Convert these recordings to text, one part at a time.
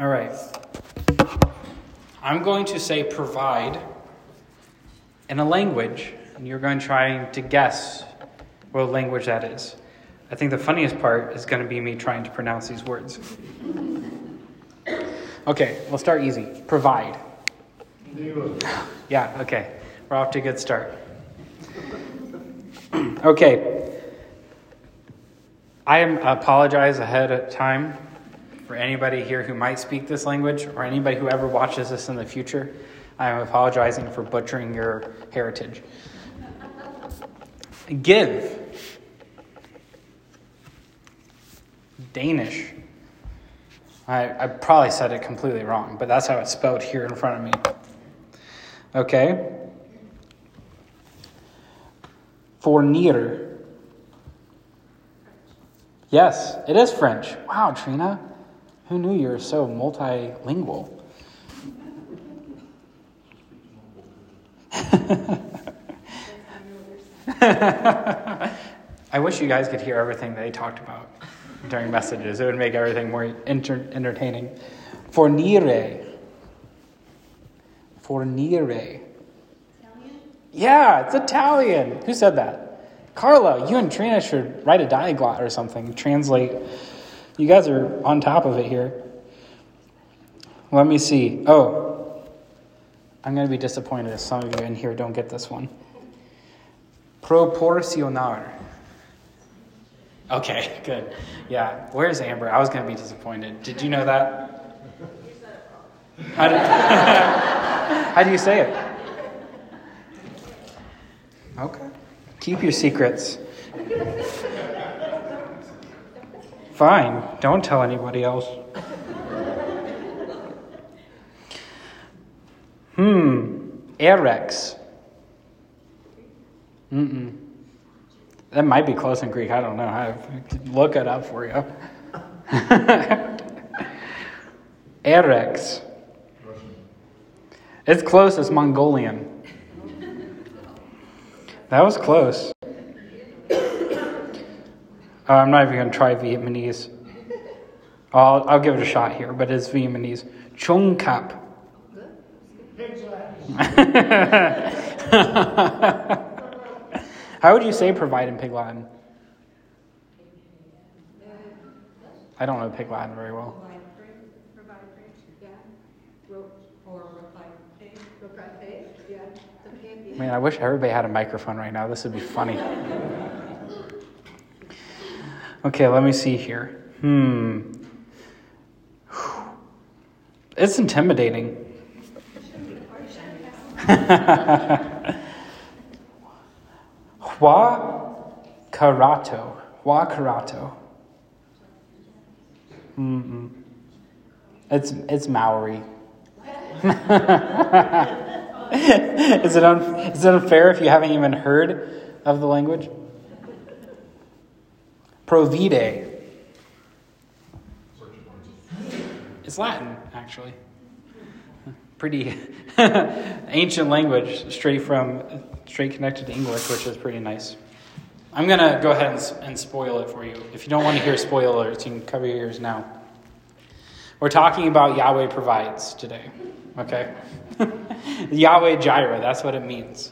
All right. I'm going to say provide in a language, and you're going to try to guess what language that is. I think the funniest part is going to be me trying to pronounce these words. Okay, we'll start easy. Provide. Yeah, okay. We're off to a good start. okay. I apologize ahead of time for anybody here who might speak this language or anybody who ever watches this in the future. I am apologizing for butchering your heritage. Give. Danish. I, I probably said it completely wrong, but that's how it's spelled here in front of me. Okay? Fournir. Yes, it is French. Wow, Trina. Who knew you were so multilingual? I wish you guys could hear everything they talked about during messages. It would make everything more inter- entertaining. Fornire. Fornire. Italian? Yeah, it's Italian. Who said that? Carla, you and Trina should write a diaglot or something. Translate. You guys are on top of it here. Let me see. Oh, I'm going to be disappointed if some of you in here don't get this one. Proporcionar. Okay, good. Yeah, where's Amber? I was going to be disappointed. Did you know that? How, how do you say it? Okay. Keep your secrets. Fine, don't tell anybody else. Hmm, Erex. Mm-mm. That might be close in Greek. I don't know. I look it up for you. Erex. It's close. It's Mongolian. That was close. Uh, I'm not even going to try Vietnamese. I'll, I'll give it a shot here, but it's Vietnamese. Chung Kap. How would you say provide in Pig Latin? I don't know Pig Latin very well. Man, I wish everybody had a microphone right now. This would be funny. Okay, let me see here. Hmm. It's intimidating. Hua Karato. Hua Karato. Mm-mm. It's, it's Maori. is, it un, is it unfair if you haven't even heard of the language? Provide. It's Latin, actually. Pretty ancient language, straight from, straight connected to English, which is pretty nice. I'm going to go ahead and, and spoil it for you. If you don't want to hear spoilers, you can cover your ears now. We're talking about Yahweh provides today, okay? Yahweh Jireh, that's what it means.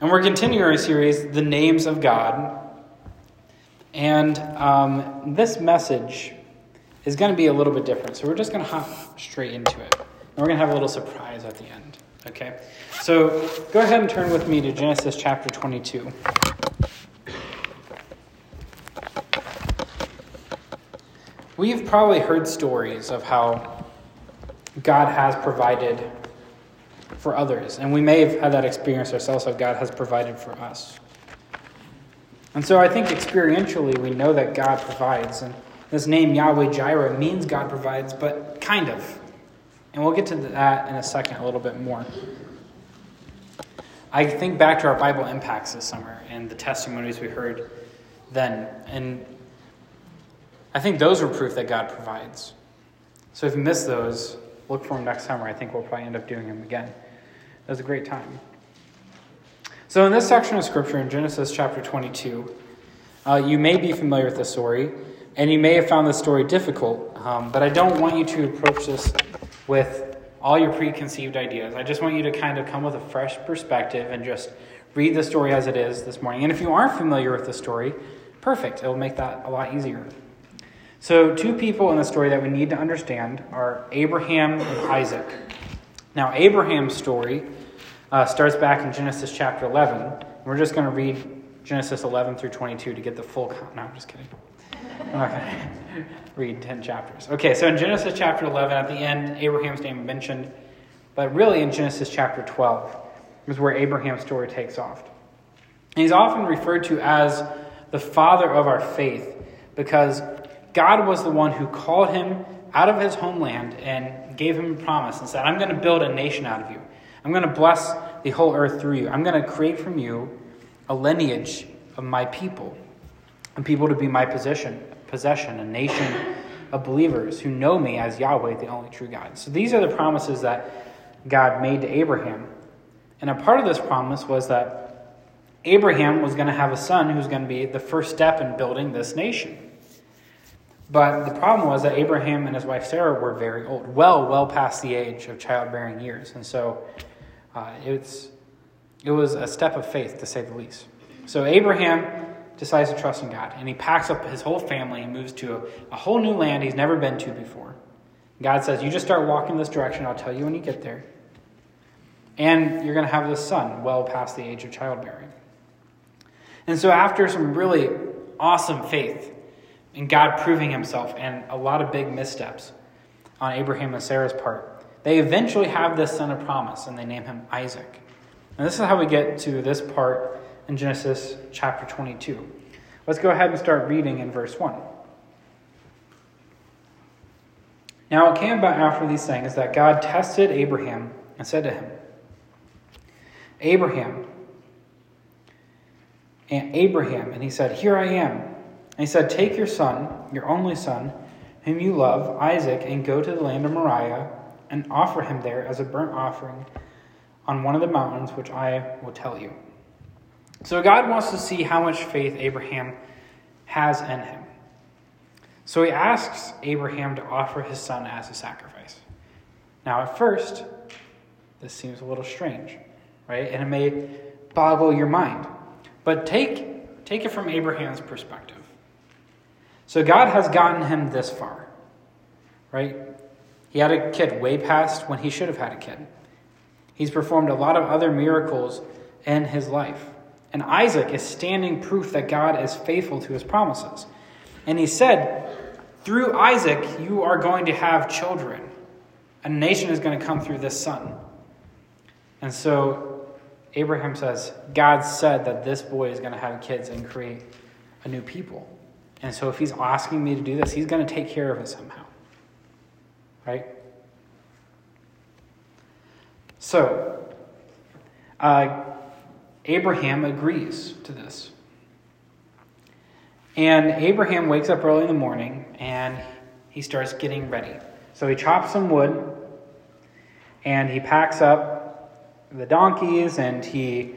And we're continuing our series, The Names of God. And um, this message is going to be a little bit different. So we're just going to hop straight into it. And we're going to have a little surprise at the end. Okay? So go ahead and turn with me to Genesis chapter 22. We've probably heard stories of how God has provided for others, and we may have had that experience ourselves of God has provided for us. And so I think experientially we know that God provides, and this name Yahweh Jireh means God provides, but kind of. And we'll get to that in a second a little bit more. I think back to our Bible impacts this summer and the testimonies we heard then, and I think those were proof that God provides. So if you miss those, look for them next summer. I think we'll probably end up doing them again. It was a great time. So in this section of scripture in Genesis chapter 22, uh, you may be familiar with the story, And you may have found this story difficult, um, but I don't want you to approach this with all your preconceived ideas. I just want you to kind of come with a fresh perspective and just read the story as it is this morning. And if you aren't familiar with the story, perfect. It'll make that a lot easier. So, two people in the story that we need to understand are Abraham and Isaac. Now, Abraham's story uh, starts back in Genesis chapter 11. We're just going to read Genesis 11 through 22 to get the full. Con- no, I'm just kidding. To read 10 chapters. Okay, so in Genesis chapter 11, at the end, Abraham's name is mentioned, but really in Genesis chapter 12 is where Abraham's story takes off. And he's often referred to as the father of our faith because God was the one who called him out of his homeland and gave him a promise and said, I'm going to build a nation out of you. I'm going to bless the whole earth through you. I'm going to create from you a lineage of my people, and people to be my possession, possession, a nation of believers who know me as Yahweh, the only true God. So these are the promises that God made to Abraham. And a part of this promise was that Abraham was going to have a son who's going to be the first step in building this nation. But the problem was that Abraham and his wife Sarah were very old, well, well past the age of childbearing years. And so uh, it's, it was a step of faith, to say the least. So Abraham decides to trust in God, and he packs up his whole family and moves to a, a whole new land he's never been to before. God says, You just start walking this direction, I'll tell you when you get there. And you're going to have this son well past the age of childbearing. And so, after some really awesome faith, and God proving himself and a lot of big missteps on Abraham and Sarah's part. They eventually have this son of promise and they name him Isaac. And this is how we get to this part in Genesis chapter 22. Let's go ahead and start reading in verse 1. Now it came about after these things that God tested Abraham and said to him, Abraham, and Abraham, and he said, Here I am. And he said, Take your son, your only son, whom you love, Isaac, and go to the land of Moriah and offer him there as a burnt offering on one of the mountains which I will tell you. So God wants to see how much faith Abraham has in him. So he asks Abraham to offer his son as a sacrifice. Now, at first, this seems a little strange, right? And it may boggle your mind. But take, take it from Abraham's perspective. So God has gotten him this far, right? He had a kid way past when he should have had a kid. He's performed a lot of other miracles in his life. And Isaac is standing proof that God is faithful to his promises. And he said, Through Isaac, you are going to have children. A nation is going to come through this son. And so Abraham says, God said that this boy is going to have kids and create a new people. And so if he's asking me to do this, he's going to take care of it somehow. Right? So, uh, Abraham agrees to this. And Abraham wakes up early in the morning and he starts getting ready. So he chops some wood and he packs up the donkeys and he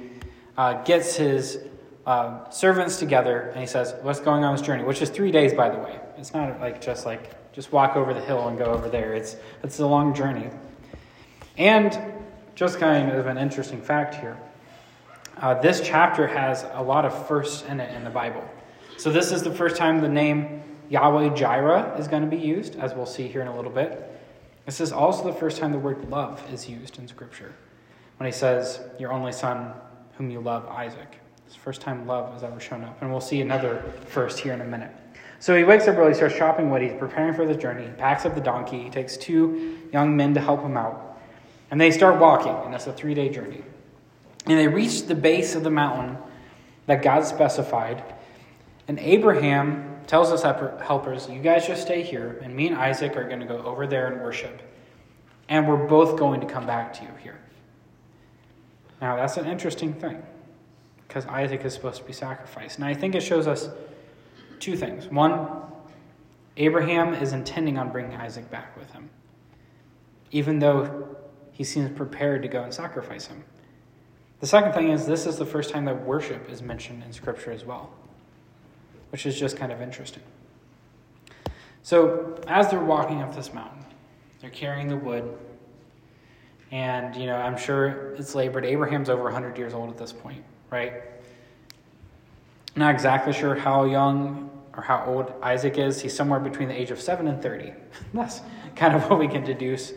uh, gets his uh, servants together and he says, What's going on this journey? Which is three days, by the way. It's not like just like, just walk over the hill and go over there. It's, it's a long journey. And just kind of an interesting fact here uh, this chapter has a lot of firsts in it in the Bible. So this is the first time the name Yahweh Jireh is going to be used, as we'll see here in a little bit. This is also the first time the word love is used in Scripture when he says, Your only son, whom you love, Isaac. It's the first time love has ever shown up. And we'll see another first here in a minute. So he wakes up early, starts shopping what He's preparing for the journey. He packs up the donkey. He takes two young men to help him out. And they start walking, and it's a three day journey. And they reach the base of the mountain that God specified. And Abraham tells his helpers, You guys just stay here, and me and Isaac are going to go over there and worship. And we're both going to come back to you here. Now, that's an interesting thing because Isaac is supposed to be sacrificed. And I think it shows us two things. One, Abraham is intending on bringing Isaac back with him, even though he seems prepared to go and sacrifice him. The second thing is, this is the first time that worship is mentioned in Scripture as well, which is just kind of interesting. So, as they're walking up this mountain, they're carrying the wood. And, you know, I'm sure it's labored. Abraham's over 100 years old at this point, right? Not exactly sure how young or how old Isaac is. He's somewhere between the age of 7 and 30. That's kind of what we can deduce.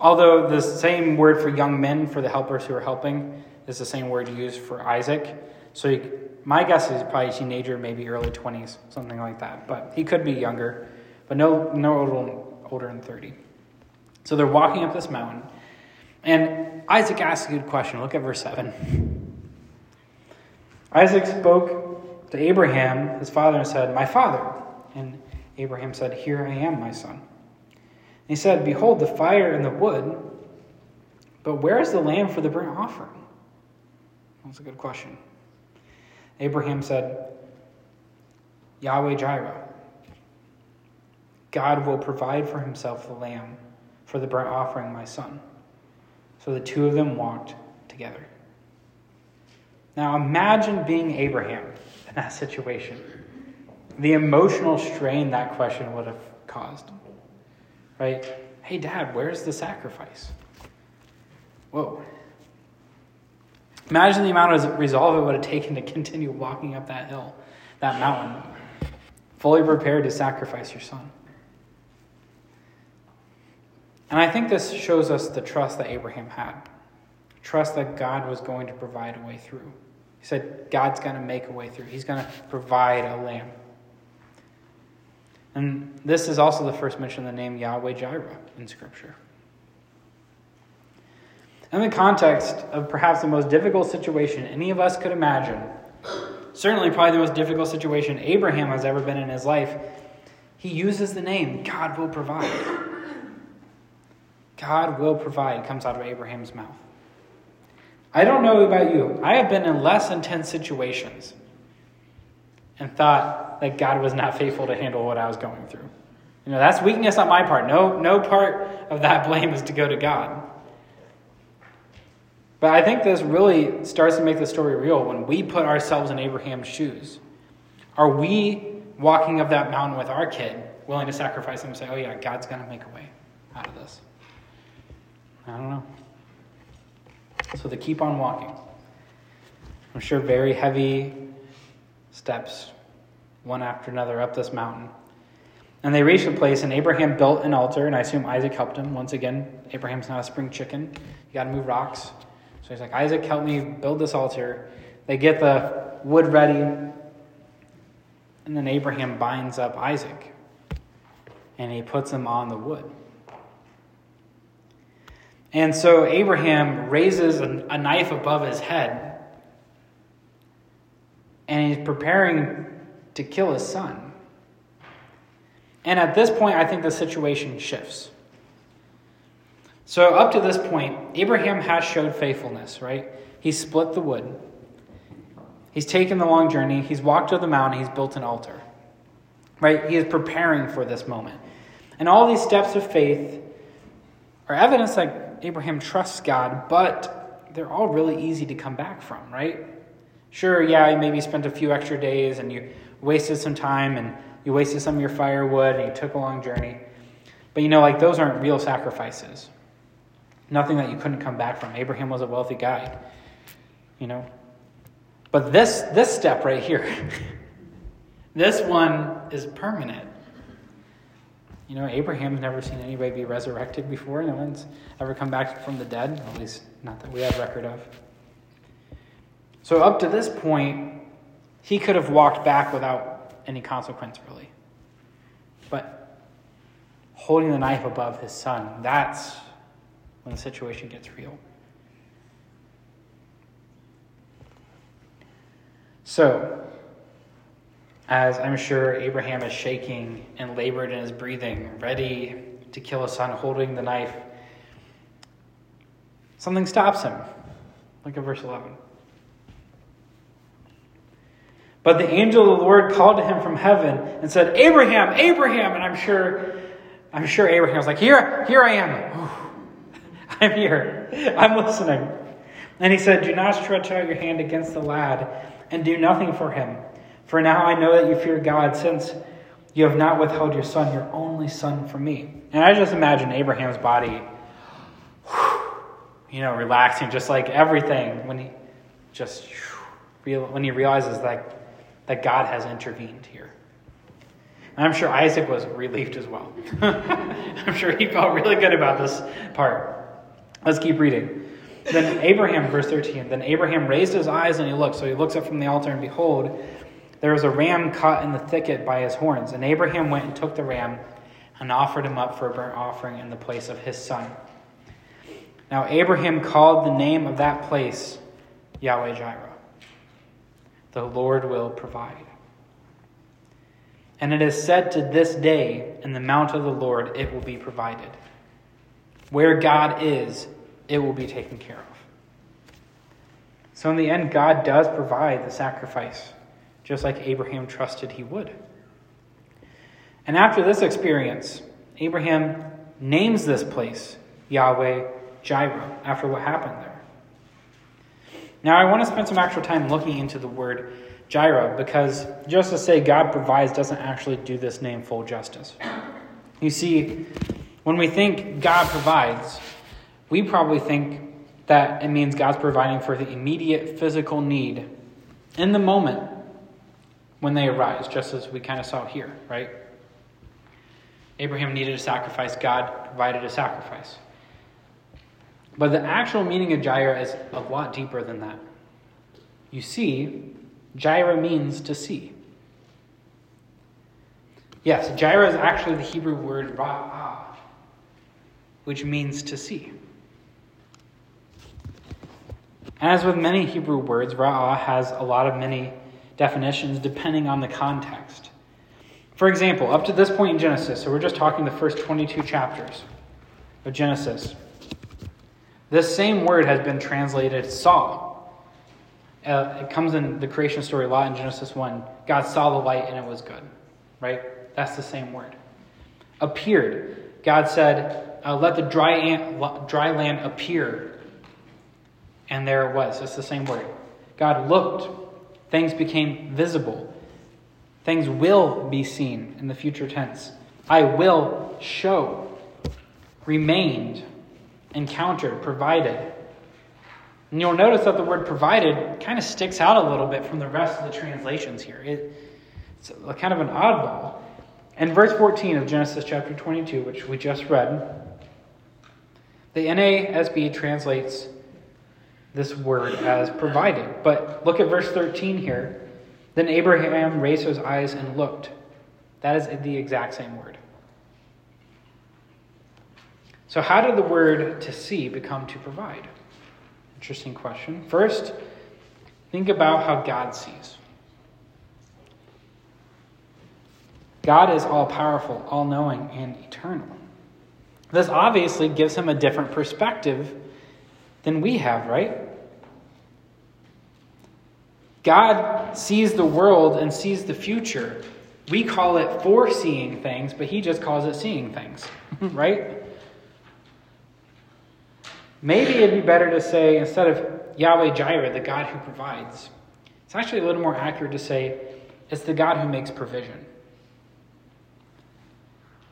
Although the same word for young men, for the helpers who are helping, is the same word used for Isaac. So my guess is probably teenager, maybe early 20s, something like that. But he could be younger, but no, no older, older than 30. So they're walking up this mountain. And Isaac asks a good question. Look at verse 7. Isaac spoke to Abraham, his father, and said, My father. And Abraham said, Here I am, my son. And he said, Behold, the fire and the wood, but where is the lamb for the burnt offering? That's a good question. Abraham said, Yahweh Jireh. God will provide for himself the lamb for the burnt offering, my son. So the two of them walked together. Now imagine being Abraham that situation. The emotional strain that question would have caused. Right? Hey, Dad, where's the sacrifice? Whoa. Imagine the amount of resolve it would have taken to continue walking up that hill, that mountain, fully prepared to sacrifice your son. And I think this shows us the trust that Abraham had trust that God was going to provide a way through. He said, God's going to make a way through, He's going to provide a lamb. And this is also the first mention of the name Yahweh Jireh in Scripture. In the context of perhaps the most difficult situation any of us could imagine, certainly probably the most difficult situation Abraham has ever been in his life, he uses the name God will provide. God will provide comes out of Abraham's mouth. I don't know about you. I have been in less intense situations and thought that God was not faithful to handle what I was going through. You know, that's weakness on my part. No, no part of that blame is to go to God. But I think this really starts to make the story real when we put ourselves in Abraham's shoes. Are we walking up that mountain with our kid, willing to sacrifice him and say, oh, yeah, God's going to make a way out of this? I don't know. So they keep on walking. I'm sure very heavy steps, one after another, up this mountain. And they reach a place, and Abraham built an altar, and I assume Isaac helped him. Once again, Abraham's not a spring chicken. You got to move rocks. So he's like, Isaac, help me build this altar. They get the wood ready. And then Abraham binds up Isaac and he puts him on the wood. And so Abraham raises a, knife above his head and he's preparing to kill his son. And at this point, I think the situation shifts. So, up to this point, Abraham has showed faithfulness, right? He's split the wood, he's taken the long journey, he's walked to the mountain, he's built an altar, right? He is preparing for this moment. And all these steps of faith are evidence that Abraham trusts God, but they're all really easy to come back from, right? Sure, yeah, you maybe spent a few extra days and you wasted some time and you wasted some of your firewood and you took a long journey. But you know, like those aren't real sacrifices. Nothing that you couldn't come back from. Abraham was a wealthy guy, you know. But this this step right here, this one is permanent. You know, Abraham's never seen anybody be resurrected before. No one's ever come back from the dead, at least not that we have record of. So up to this point, he could have walked back without any consequence, really. But holding the knife above his son, that's when the situation gets real. So, as I'm sure Abraham is shaking and labored in his breathing, ready to kill his son, holding the knife, something stops him. Look at verse 11. But the angel of the Lord called to him from heaven and said, Abraham, Abraham. And I'm sure, I'm sure Abraham was like, Here, here I am. I'm here. I'm listening. And he said, Do not stretch out your hand against the lad and do nothing for him. For now I know that you fear God, since You have not withheld your son, your only son, from me. And I just imagine Abraham's body, you know, relaxing, just like everything when he just when he realizes that that God has intervened here. And I'm sure Isaac was relieved as well. I'm sure he felt really good about this part. Let's keep reading. Then Abraham, verse 13, then Abraham raised his eyes and he looked. So he looks up from the altar, and behold, there was a ram caught in the thicket by his horns. And Abraham went and took the ram and offered him up for a burnt offering in the place of his son. Now Abraham called the name of that place Yahweh Jireh. The Lord will provide. And it is said to this day, in the mount of the Lord it will be provided. Where God is, it will be taken care of. So, in the end, God does provide the sacrifice, just like Abraham trusted he would. And after this experience, Abraham names this place Yahweh Jireh after what happened there. Now, I want to spend some actual time looking into the word Jireh because just to say God provides doesn't actually do this name full justice. You see, when we think God provides, we probably think that it means God's providing for the immediate physical need in the moment when they arise, just as we kind of saw here, right? Abraham needed a sacrifice, God provided a sacrifice. But the actual meaning of Jireh is a lot deeper than that. You see, Jireh means to see. Yes, Jireh is actually the Hebrew word ra'ah, which means to see. As with many Hebrew words, ra'ah has a lot of many definitions depending on the context. For example, up to this point in Genesis, so we're just talking the first 22 chapters of Genesis, this same word has been translated saw. Uh, it comes in the creation story a lot in Genesis 1. God saw the light and it was good, right? That's the same word. Appeared. God said, uh, let the dry, ant, dry land appear and there it was. It's the same word. God looked, things became visible. Things will be seen in the future tense. I will show, remained, encountered, provided. And you'll notice that the word provided kind of sticks out a little bit from the rest of the translations here. It, it's kind of an oddball. In verse 14 of Genesis chapter 22, which we just read, the NASB translates this word as provided. But look at verse 13 here. Then Abraham raised his eyes and looked. That is the exact same word. So, how did the word to see become to provide? Interesting question. First, think about how God sees. God is all powerful, all knowing, and eternal. This obviously gives him a different perspective than we have, right? God sees the world and sees the future. We call it foreseeing things, but he just calls it seeing things, right? Maybe it'd be better to say, instead of Yahweh Jireh, the God who provides, it's actually a little more accurate to say it's the God who makes provision.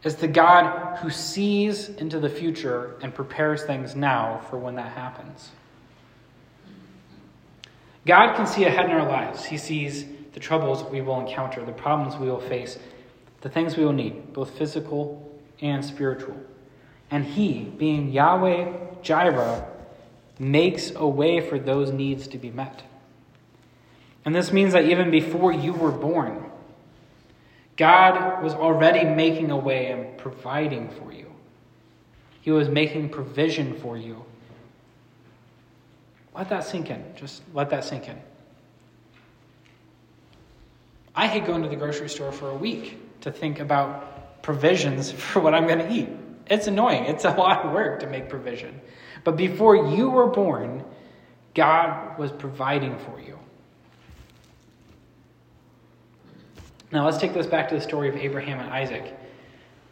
It's the God who sees into the future and prepares things now for when that happens. God can see ahead in our lives. He sees the troubles we will encounter, the problems we will face, the things we will need, both physical and spiritual. And He, being Yahweh Jireh, makes a way for those needs to be met. And this means that even before you were born, God was already making a way and providing for you. He was making provision for you. Let that sink in. Just let that sink in. I hate going to the grocery store for a week to think about provisions for what I'm going to eat. It's annoying. It's a lot of work to make provision. But before you were born, God was providing for you. Now let's take this back to the story of Abraham and Isaac.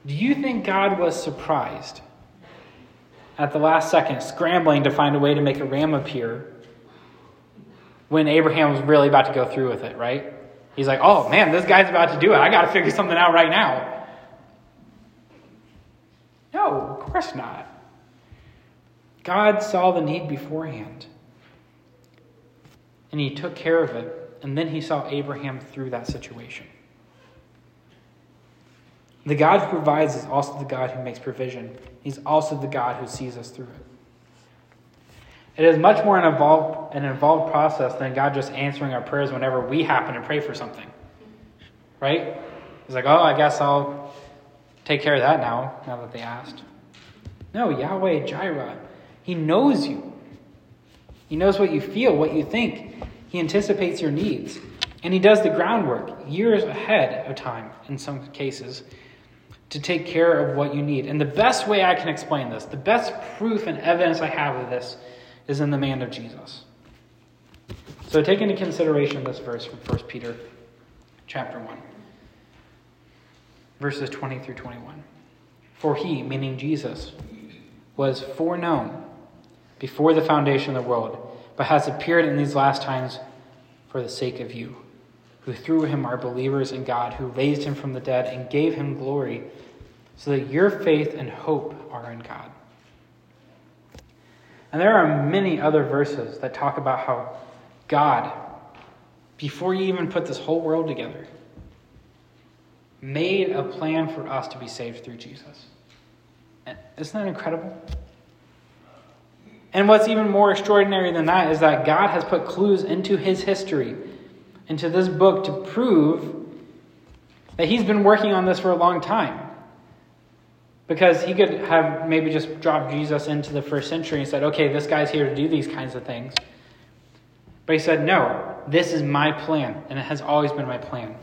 Do you think God was surprised at the last second, scrambling to find a way to make a ram appear when Abraham was really about to go through with it, right? He's like, oh man, this guy's about to do it. I got to figure something out right now. No, of course not. God saw the need beforehand. And he took care of it. And then he saw Abraham through that situation. The God who provides is also the God who makes provision. He's also the God who sees us through it. It is much more an involved, an involved process than God just answering our prayers whenever we happen to pray for something. Right? He's like, oh, I guess I'll take care of that now, now that they asked. No, Yahweh Jireh, He knows you. He knows what you feel, what you think. He anticipates your needs. And He does the groundwork years ahead of time in some cases to take care of what you need. And the best way I can explain this, the best proof and evidence I have of this, is in the man of Jesus. So take into consideration this verse from 1 Peter chapter 1, verses 20 through 21. For he, meaning Jesus, was foreknown before the foundation of the world, but has appeared in these last times for the sake of you who through him are believers in God, who raised him from the dead and gave him glory, so that your faith and hope are in God. And there are many other verses that talk about how God, before you even put this whole world together, made a plan for us to be saved through Jesus. Isn't that incredible? And what's even more extraordinary than that is that God has put clues into his history into this book to prove that he's been working on this for a long time. Because he could have maybe just dropped Jesus into the first century and said, okay, this guy's here to do these kinds of things. But he said, no, this is my plan, and it has always been my plan.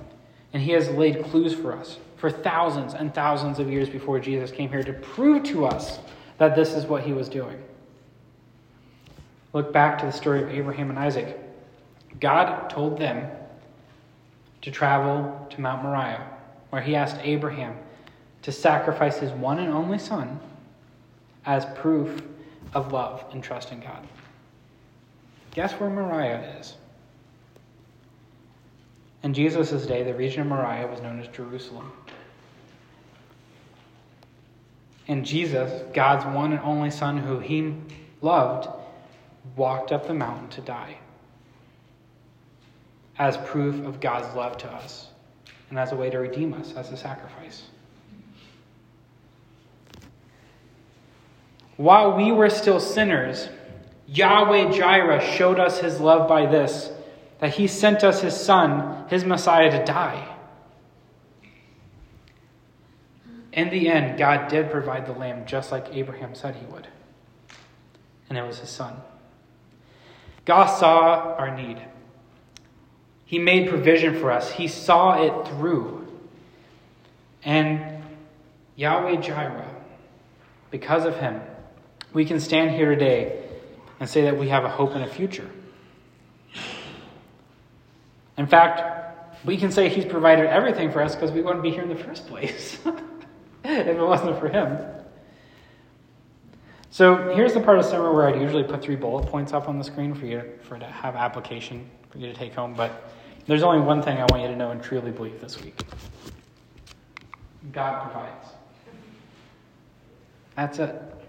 And he has laid clues for us for thousands and thousands of years before Jesus came here to prove to us that this is what he was doing. Look back to the story of Abraham and Isaac. God told them to travel to Mount Moriah, where he asked Abraham to sacrifice his one and only son as proof of love and trust in God. Guess where Moriah is? In Jesus' day, the region of Moriah was known as Jerusalem. And Jesus, God's one and only Son, who he loved, walked up the mountain to die as proof of God's love to us and as a way to redeem us as a sacrifice. While we were still sinners, Yahweh Jireh showed us his love by this that he sent us his son, his Messiah, to die. In the end, God did provide the lamb just like Abraham said he would, and it was his son. God saw our need. He made provision for us. He saw it through. And Yahweh Jireh, because of him, we can stand here today and say that we have a hope and a future. In fact, we can say he's provided everything for us because we wouldn't be here in the first place if it wasn't for him. So here's the part of summer where I'd usually put three bullet points up on the screen for you to, for to have application for you to take home. But there's only one thing I want you to know and truly believe this week God provides. That's it.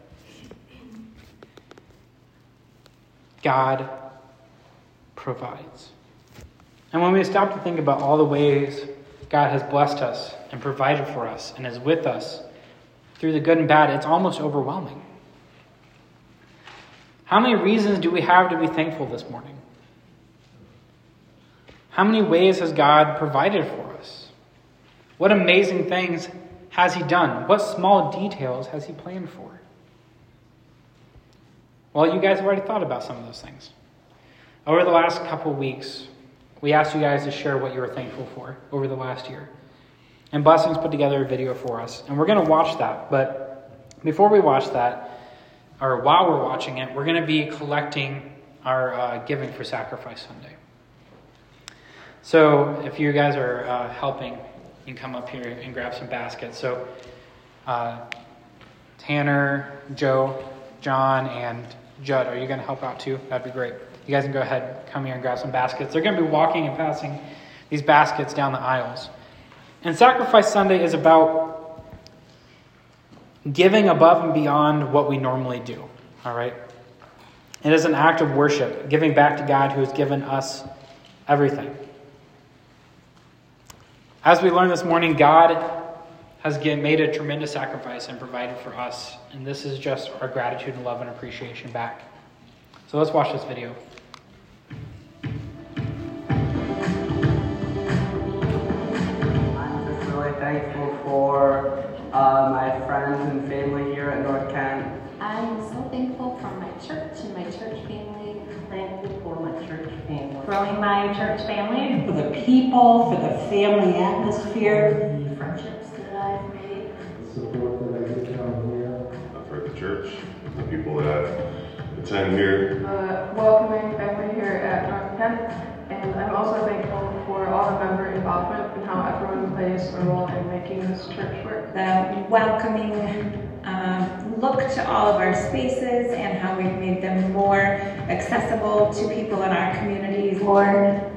God provides. And when we stop to think about all the ways God has blessed us and provided for us and is with us through the good and bad, it's almost overwhelming. How many reasons do we have to be thankful this morning? How many ways has God provided for us? What amazing things has He done? What small details has He planned for? Well, you guys have already thought about some of those things. Over the last couple weeks, we asked you guys to share what you were thankful for over the last year. And Blessings put together a video for us, and we're going to watch that. But before we watch that, or while we're watching it, we're going to be collecting our uh, giving for Sacrifice Sunday. So if you guys are uh, helping, you can come up here and grab some baskets. So uh, Tanner, Joe, John, and Judd, are you going to help out too? That'd be great. You guys can go ahead, come here and grab some baskets. They're going to be walking and passing these baskets down the aisles. And Sacrifice Sunday is about giving above and beyond what we normally do. All right? It is an act of worship, giving back to God who has given us everything. As we learned this morning, God has made a tremendous sacrifice and provided for us. And this is just our gratitude and love and appreciation back. So let's watch this video. I'm just really thankful for uh, my friends and family here at North Kent. I'm so thankful for my church and my church family. Thankful for my church family. Growing my church family. For the people, for the family atmosphere. People that attend here. uh, welcoming family here at North Kent. And I'm also thankful for all the member involvement and how everyone plays a role in making this church work. The welcoming um, look to all of our spaces and how we've made them more accessible to people in our communities. for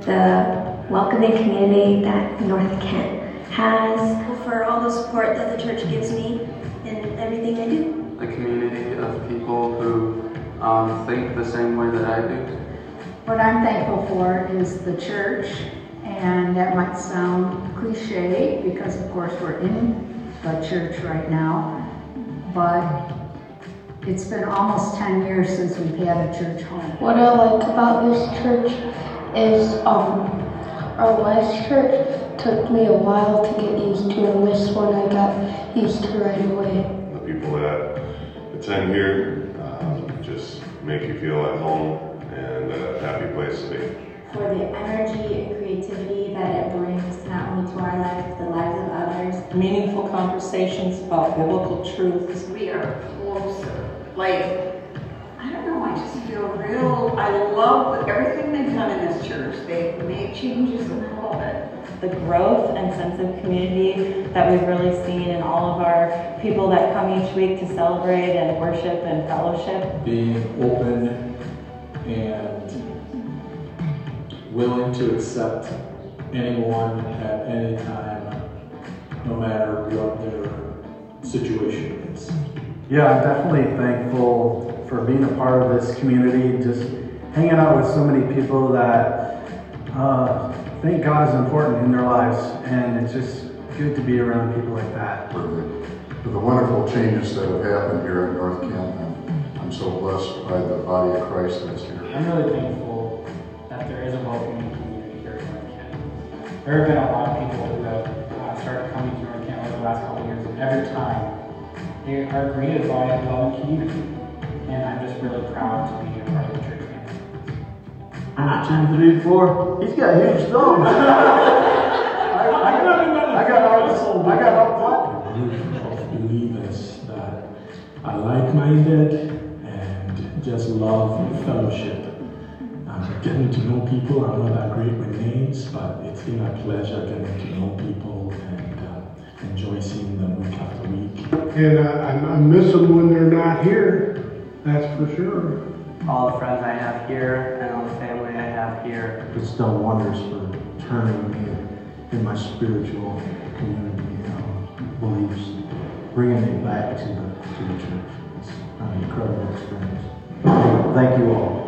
the welcoming community that North Kent has. for all the support that the church gives me in everything I do. A community of people who um, think the same way that I do. What I'm thankful for is the church, and that might sound cliche because, of course, we're in the church right now, but it's been almost 10 years since we've had a church home. What I like about this church is um, our last church took me a while to get used to, and this one I got used to right away. The people that attend here um, just make you feel at home and a happy place to be. For the energy and creativity that it brings not only to our lives, but the lives of others. Meaningful conversations about biblical truths. we are closer. Like, I don't know, I just feel real, I love everything they've done in this church. They've made changes and I love it. The growth and sense of community that we've really seen in all of our people that come each week to celebrate and worship and fellowship. Being open and willing to accept anyone at any time, no matter what their situation is. Yeah, I'm definitely thankful for being a part of this community, just hanging out with so many people that uh, think God is important in their lives, and it's just good to be around people like that. for the, for the wonderful changes that have happened here at North Kent. I'm, I'm so blessed by the body of Christ that's here. I'm really thankful that there is a welcoming community here in North Kent. There have been a lot of people who have uh, started coming to North Kent over the last couple of years, and every time they are greeted by a loving community. And I'm just really proud to be a part of the church family. Two, three, four. He's got huge thumbs. I, I got, I got all, I got all of believers that are like-minded and just love fellowship. Um, getting to know people, I'm not that great with names, but it's been a pleasure getting to know people and uh, enjoy seeing them week after week. And I, I I miss them when they're not here, that's for sure. All the friends I have here and all the family I have here. It's done wonders for turning me in my spiritual community um, beliefs, bringing me back to the, to the church. It's an incredible experience. Thank you all.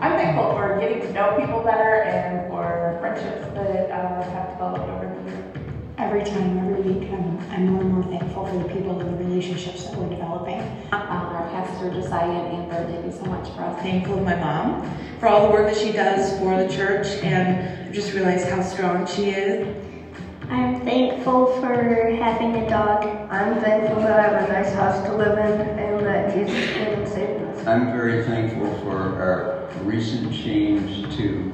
I'm thankful for getting to know people better and for friendships that uh, have developed over the years. Every time, every week, I'm, I'm more and more thankful for the people and the relationships that we're developing. Um, our pastor Josiah and Amber, they do so much for us. Thankful to my mom for all the work that she does for the church and I just realized how strong she is. I'm thankful for having a dog. I'm thankful that I have a nice house to live in and that Jesus came and saved us. I'm very thankful for our recent change to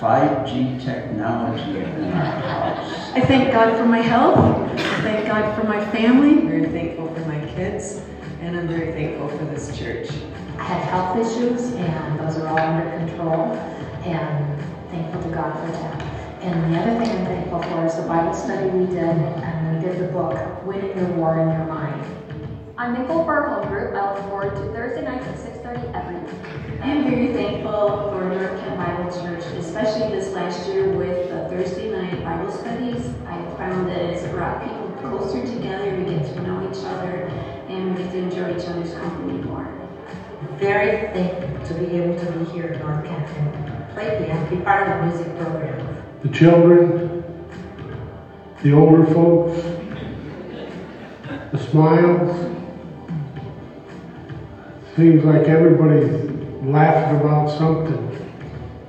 5G technology in our house. I thank God for my health. I thank God for my family. I'm very thankful for my kids, and I'm very thankful for this church. I have health issues, and those are all under control, and thankful to God for that. And the other thing I'm thankful for is the Bible study we did, and we did the book, Winning the War in Your Mind. I'm thankful for our home group. I look forward to Thursday nights at 6.30 every night. I am very thankful for North Kent Bible Church, especially this last year with the Thursday night Bible studies. I found that it's brought people closer together, we get to know each other, and we get to enjoy each other's company more. Very thankful to be able to be here at North Kent and play piano, be part of the music program. The children, the older folks, the smiles. Seems like everybody's laughing about something.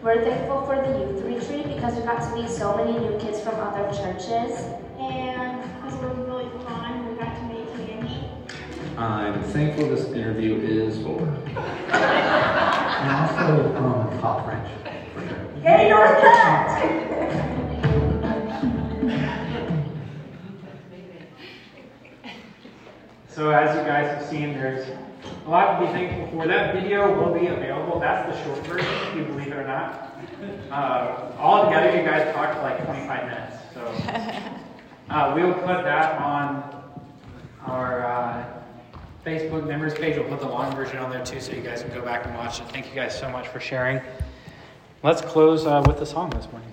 We're thankful for the youth retreat because we got to meet so many new kids from other churches. And because it was really fun, we got to meet Candy. I'm thankful this interview is over. And also, um, hot French. for sure. North Kent! So as you guys have seen, there's a lot to be thankful for. That video will be available. That's the short version, if you believe it or not. Uh, all together, you guys talked for like 25 minutes. So uh, we'll put that on our uh, Facebook members page. We'll put the long version on there too, so you guys can go back and watch it. Thank you guys so much for sharing. Let's close uh, with the song this morning.